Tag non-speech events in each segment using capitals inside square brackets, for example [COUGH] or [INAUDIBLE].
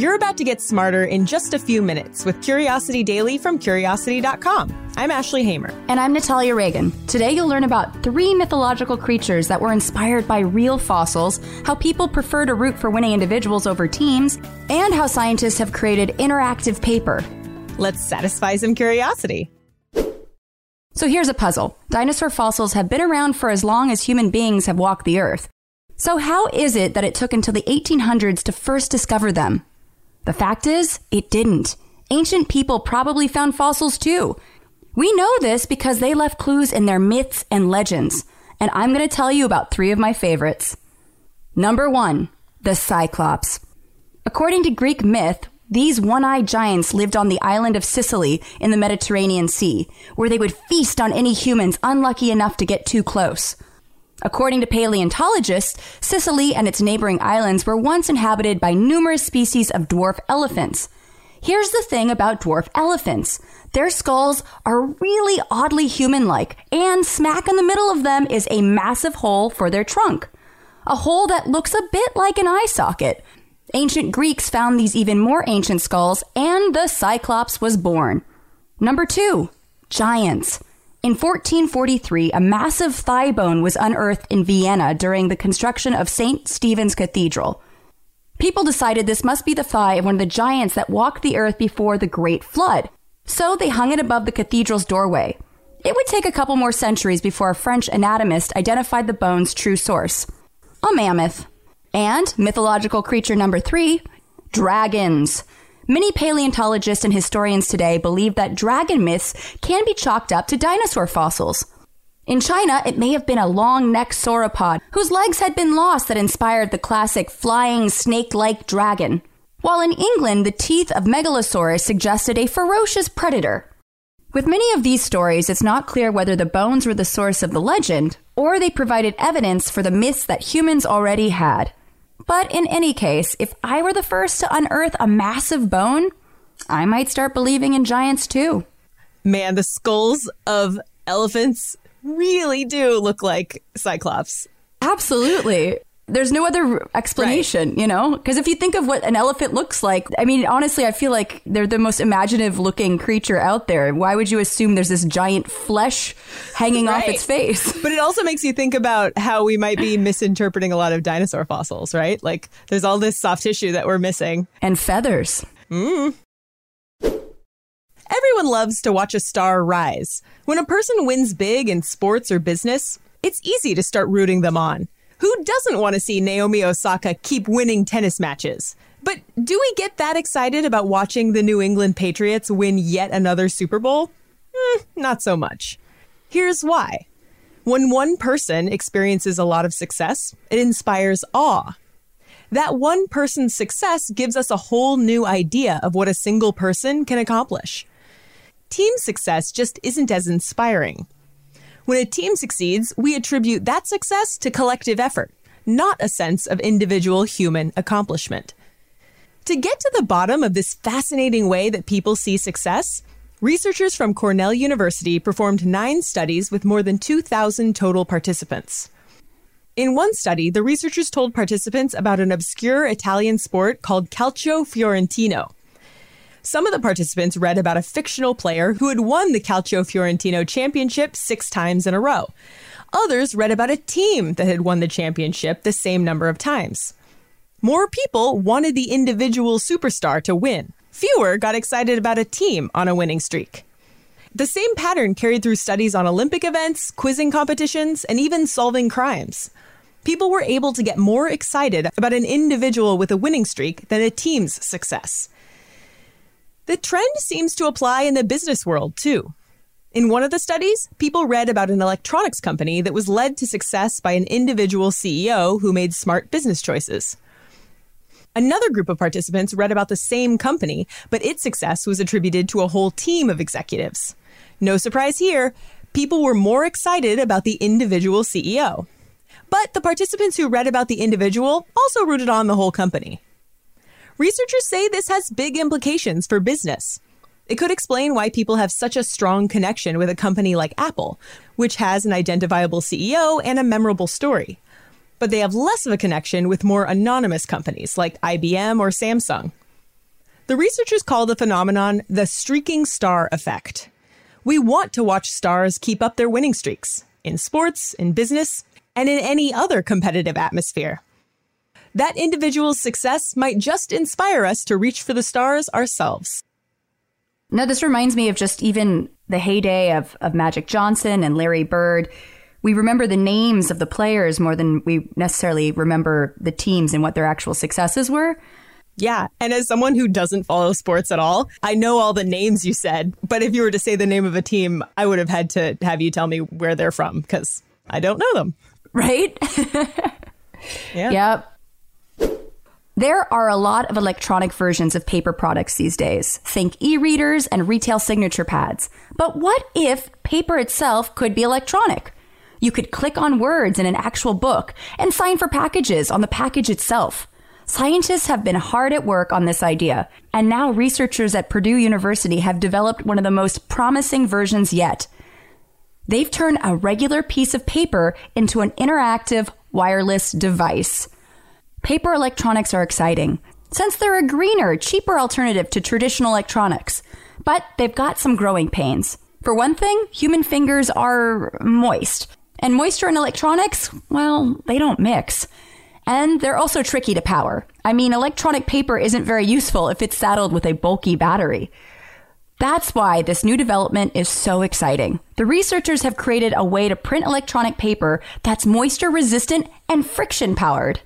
You're about to get smarter in just a few minutes with Curiosity Daily from Curiosity.com. I'm Ashley Hamer. And I'm Natalia Reagan. Today you'll learn about three mythological creatures that were inspired by real fossils, how people prefer to root for winning individuals over teams, and how scientists have created interactive paper. Let's satisfy some curiosity. So here's a puzzle dinosaur fossils have been around for as long as human beings have walked the earth. So, how is it that it took until the 1800s to first discover them? The fact is, it didn't. Ancient people probably found fossils too. We know this because they left clues in their myths and legends, and I'm going to tell you about three of my favorites. Number one, the Cyclops. According to Greek myth, these one-eyed giants lived on the island of Sicily in the Mediterranean Sea, where they would feast on any humans unlucky enough to get too close. According to paleontologists, Sicily and its neighboring islands were once inhabited by numerous species of dwarf elephants. Here's the thing about dwarf elephants. Their skulls are really oddly human-like, and smack in the middle of them is a massive hole for their trunk. A hole that looks a bit like an eye socket. Ancient Greeks found these even more ancient skulls, and the Cyclops was born. Number two, giants. In 1443, a massive thigh bone was unearthed in Vienna during the construction of St. Stephen's Cathedral. People decided this must be the thigh of one of the giants that walked the earth before the Great Flood, so they hung it above the cathedral's doorway. It would take a couple more centuries before a French anatomist identified the bone's true source a mammoth. And mythological creature number three, dragons. Many paleontologists and historians today believe that dragon myths can be chalked up to dinosaur fossils. In China, it may have been a long necked sauropod whose legs had been lost that inspired the classic flying snake like dragon. While in England, the teeth of Megalosaurus suggested a ferocious predator. With many of these stories, it's not clear whether the bones were the source of the legend or they provided evidence for the myths that humans already had. But in any case, if I were the first to unearth a massive bone, I might start believing in giants too. Man, the skulls of elephants really do look like Cyclops. Absolutely. There's no other explanation, right. you know? Because if you think of what an elephant looks like, I mean, honestly, I feel like they're the most imaginative looking creature out there. Why would you assume there's this giant flesh hanging right. off its face? [LAUGHS] But it also makes you think about how we might be [LAUGHS] misinterpreting a lot of dinosaur fossils, right? Like there's all this soft tissue that we're missing. And feathers. Mm. Everyone loves to watch a star rise. When a person wins big in sports or business, it's easy to start rooting them on. Who doesn't want to see Naomi Osaka keep winning tennis matches? But do we get that excited about watching the New England Patriots win yet another Super Bowl? Mm, not so much. Here's why. When one person experiences a lot of success, it inspires awe. That one person's success gives us a whole new idea of what a single person can accomplish. Team success just isn't as inspiring. When a team succeeds, we attribute that success to collective effort, not a sense of individual human accomplishment. To get to the bottom of this fascinating way that people see success, researchers from Cornell University performed nine studies with more than 2,000 total participants. In one study, the researchers told participants about an obscure Italian sport called Calcio Fiorentino. Some of the participants read about a fictional player who had won the Calcio Fiorentino championship six times in a row. Others read about a team that had won the championship the same number of times. More people wanted the individual superstar to win. Fewer got excited about a team on a winning streak. The same pattern carried through studies on Olympic events, quizzing competitions, and even solving crimes. People were able to get more excited about an individual with a winning streak than a team's success. The trend seems to apply in the business world too. In one of the studies, people read about an electronics company that was led to success by an individual CEO who made smart business choices. Another group of participants read about the same company, but its success was attributed to a whole team of executives. No surprise here, people were more excited about the individual CEO. But the participants who read about the individual also rooted on the whole company. Researchers say this has big implications for business. It could explain why people have such a strong connection with a company like Apple, which has an identifiable CEO and a memorable story. But they have less of a connection with more anonymous companies like IBM or Samsung. The researchers call the phenomenon the streaking star effect. We want to watch stars keep up their winning streaks in sports, in business, and in any other competitive atmosphere. That individual's success might just inspire us to reach for the stars ourselves. Now, this reminds me of just even the heyday of, of Magic Johnson and Larry Bird. We remember the names of the players more than we necessarily remember the teams and what their actual successes were. Yeah. And as someone who doesn't follow sports at all, I know all the names you said. But if you were to say the name of a team, I would have had to have you tell me where they're from because I don't know them. Right? [LAUGHS] Yeah. Yep. There are a lot of electronic versions of paper products these days. Think e readers and retail signature pads. But what if paper itself could be electronic? You could click on words in an actual book and sign for packages on the package itself. Scientists have been hard at work on this idea, and now researchers at Purdue University have developed one of the most promising versions yet. They've turned a regular piece of paper into an interactive wireless device. Paper electronics are exciting since they're a greener, cheaper alternative to traditional electronics. But they've got some growing pains. For one thing, human fingers are moist. And moisture and electronics, well, they don't mix. And they're also tricky to power. I mean, electronic paper isn't very useful if it's saddled with a bulky battery. That's why this new development is so exciting. The researchers have created a way to print electronic paper that's moisture resistant and friction powered.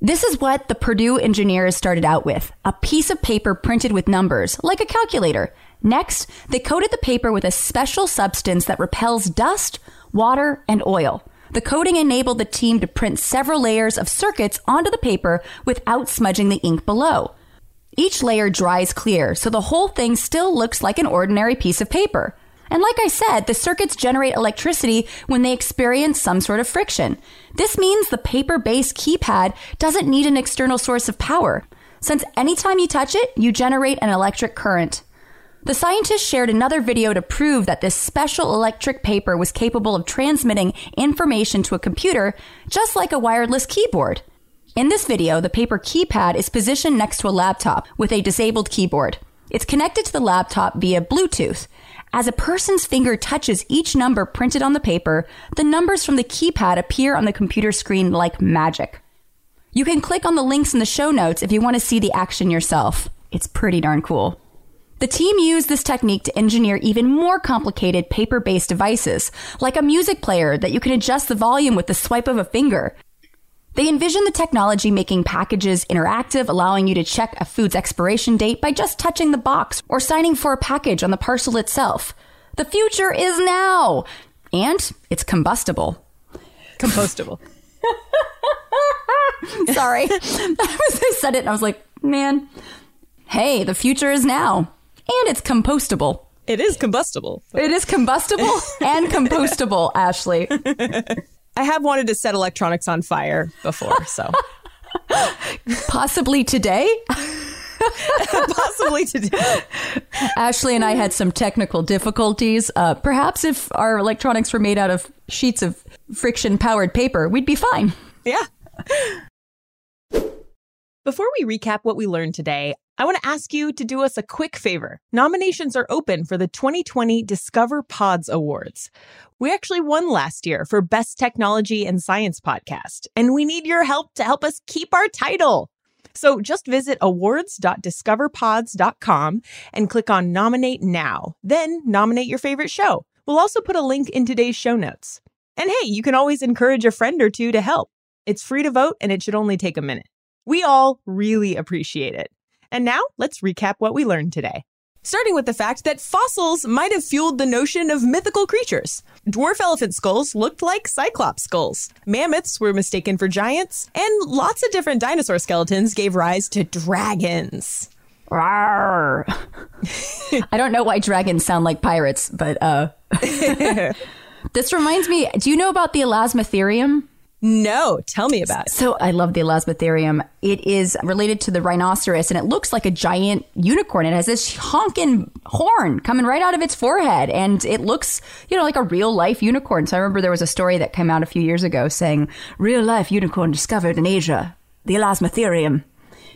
This is what the Purdue engineers started out with a piece of paper printed with numbers, like a calculator. Next, they coated the paper with a special substance that repels dust, water, and oil. The coating enabled the team to print several layers of circuits onto the paper without smudging the ink below. Each layer dries clear, so the whole thing still looks like an ordinary piece of paper. And like I said, the circuits generate electricity when they experience some sort of friction. This means the paper based keypad doesn't need an external source of power, since anytime you touch it, you generate an electric current. The scientists shared another video to prove that this special electric paper was capable of transmitting information to a computer just like a wireless keyboard. In this video, the paper keypad is positioned next to a laptop with a disabled keyboard. It's connected to the laptop via Bluetooth. As a person's finger touches each number printed on the paper, the numbers from the keypad appear on the computer screen like magic. You can click on the links in the show notes if you want to see the action yourself. It's pretty darn cool. The team used this technique to engineer even more complicated paper based devices, like a music player that you can adjust the volume with the swipe of a finger. They envision the technology making packages interactive, allowing you to check a food's expiration date by just touching the box or signing for a package on the parcel itself. The future is now! And it's combustible. Compostable. [LAUGHS] Sorry. [LAUGHS] I said it and I was like, man, hey, the future is now and it's compostable. It is combustible. It is combustible [LAUGHS] and compostable, Ashley. I have wanted to set electronics on fire before, so [LAUGHS] Possibly today. [LAUGHS] possibly today. Ashley and I had some technical difficulties. Uh, perhaps if our electronics were made out of sheets of friction powered paper, we'd be fine. Yeah. Before we recap what we learned today, I want to ask you to do us a quick favor. Nominations are open for the 2020 Discover Pods Awards. We actually won last year for Best Technology and Science Podcast, and we need your help to help us keep our title. So just visit awards.discoverpods.com and click on Nominate Now. Then nominate your favorite show. We'll also put a link in today's show notes. And hey, you can always encourage a friend or two to help. It's free to vote and it should only take a minute. We all really appreciate it. And now let's recap what we learned today. Starting with the fact that fossils might have fueled the notion of mythical creatures. Dwarf elephant skulls looked like cyclops skulls. Mammoths were mistaken for giants, and lots of different dinosaur skeletons gave rise to dragons. Rawr. [LAUGHS] I don't know why dragons sound like pirates, but uh, [LAUGHS] [LAUGHS] this reminds me. Do you know about the elasmotherium? No, tell me about it. So I love the elasmotherium. It is related to the rhinoceros, and it looks like a giant unicorn. It has this honking horn coming right out of its forehead, and it looks, you know, like a real life unicorn. So I remember there was a story that came out a few years ago saying, "Real life unicorn discovered in Asia, the elasmotherium."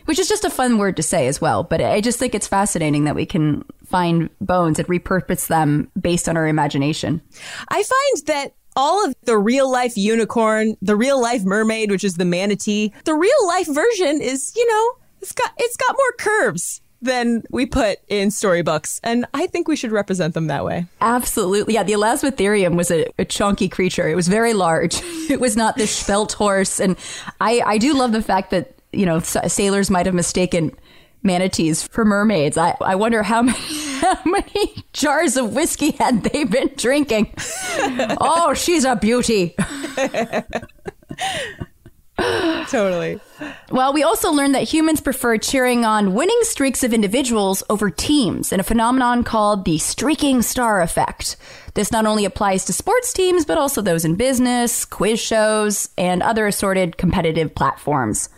which is just a fun word to say as well. But I just think it's fascinating that we can find bones and repurpose them based on our imagination. I find that all of the real life unicorn, the real life mermaid, which is the manatee, the real life version is, you know, it's got it's got more curves than we put in storybooks. And I think we should represent them that way. Absolutely. Yeah, the Elasmotherium was a, a chunky creature. It was very large. [LAUGHS] it was not the spelt horse. And I, I do love the fact that, you know, sailors might have mistaken manatees for mermaids. I, I wonder how many, [LAUGHS] how many jars of whiskey had they been drinking. [LAUGHS] oh, she's a beauty. totally. Well, we also learned that humans prefer cheering on winning streaks of individuals over teams in a phenomenon called the streaking star effect. This not only applies to sports teams, but also those in business, quiz shows, and other assorted competitive platforms.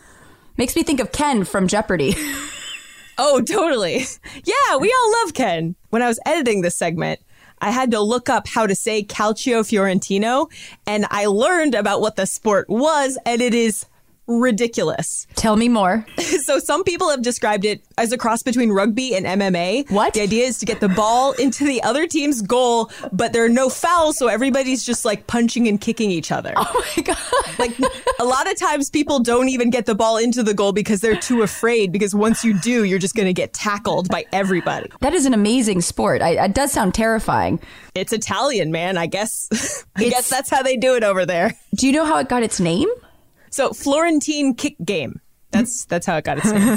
Makes me think of Ken from Jeopardy! [LAUGHS] oh, totally. [LAUGHS] Yeah, we all love Ken. When I was editing this segment, I had to look up how to say Calcio Fiorentino, and I learned about what the sport was, and it is ridiculous. Tell me more. [LAUGHS] so some people have described it as a cross between rugby and MMA. What? The idea is to get the ball [LAUGHS] into the other team's goal, but there are no fouls, so everybody's just like punching and kicking each other. Oh my [LAUGHS] god. Like a lot of times people don't even get the ball into the goal because they're too afraid because once you do, you're just going to get tackled by everybody. That is an amazing sport. I, it does sound terrifying. It's Italian, man. I guess I it's, guess that's how they do it over there. Do you know how it got its name? So Florentine kick game. That's that's how it got its name.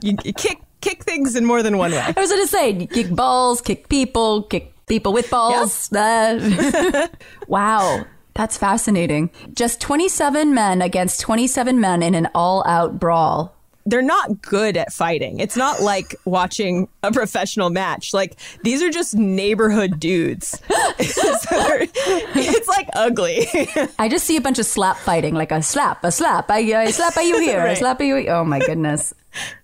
[LAUGHS] you, you kick kick things in more than one way. I was going to say kick balls, kick people, kick people with balls. Uh, [LAUGHS] wow. That's fascinating. Just 27 men against 27 men in an all out brawl they're not good at fighting. It's not like watching a professional match. Like these are just neighborhood dudes. [LAUGHS] it's like ugly. I just see a bunch of slap fighting, like a slap, a slap, I, I slap at [LAUGHS] you here, right. a slap at you. Oh my goodness.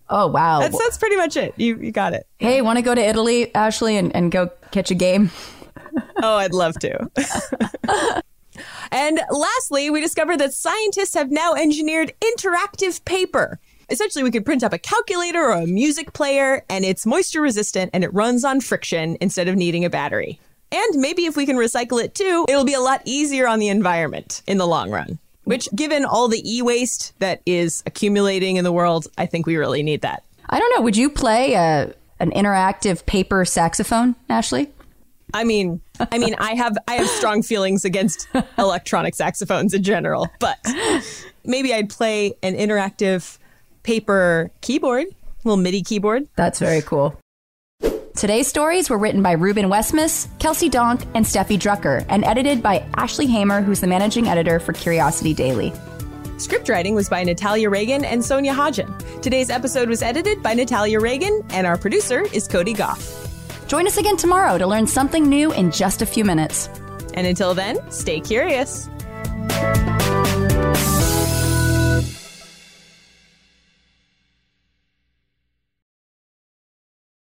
Oh wow. That's that's pretty much it. You you got it. Hey, want to go to Italy, Ashley, and, and go catch a game? oh, I'd love to. [LAUGHS] and lastly, we discovered that scientists have now engineered interactive paper. Essentially, we could print up a calculator or a music player, and it's moisture resistant and it runs on friction instead of needing a battery. And maybe if we can recycle it too, it'll be a lot easier on the environment in the long run. Which, given all the e waste that is accumulating in the world, I think we really need that. I don't know. Would you play a, an interactive paper saxophone, Ashley? I mean, I mean, I have I have strong feelings against [LAUGHS] electronic saxophones in general, but maybe I'd play an interactive paper keyboard, little MIDI keyboard. That's very cool. Today's stories were written by Reuben Westmaas, Kelsey Donk, and Steffi Drucker, and edited by Ashley Hamer, who's the managing editor for Curiosity Daily. Script writing was by Natalia Reagan and Sonia Hodgen. Today's episode was edited by Natalia Reagan, and our producer is Cody Gough. Join us again tomorrow to learn something new in just a few minutes. And until then, stay curious.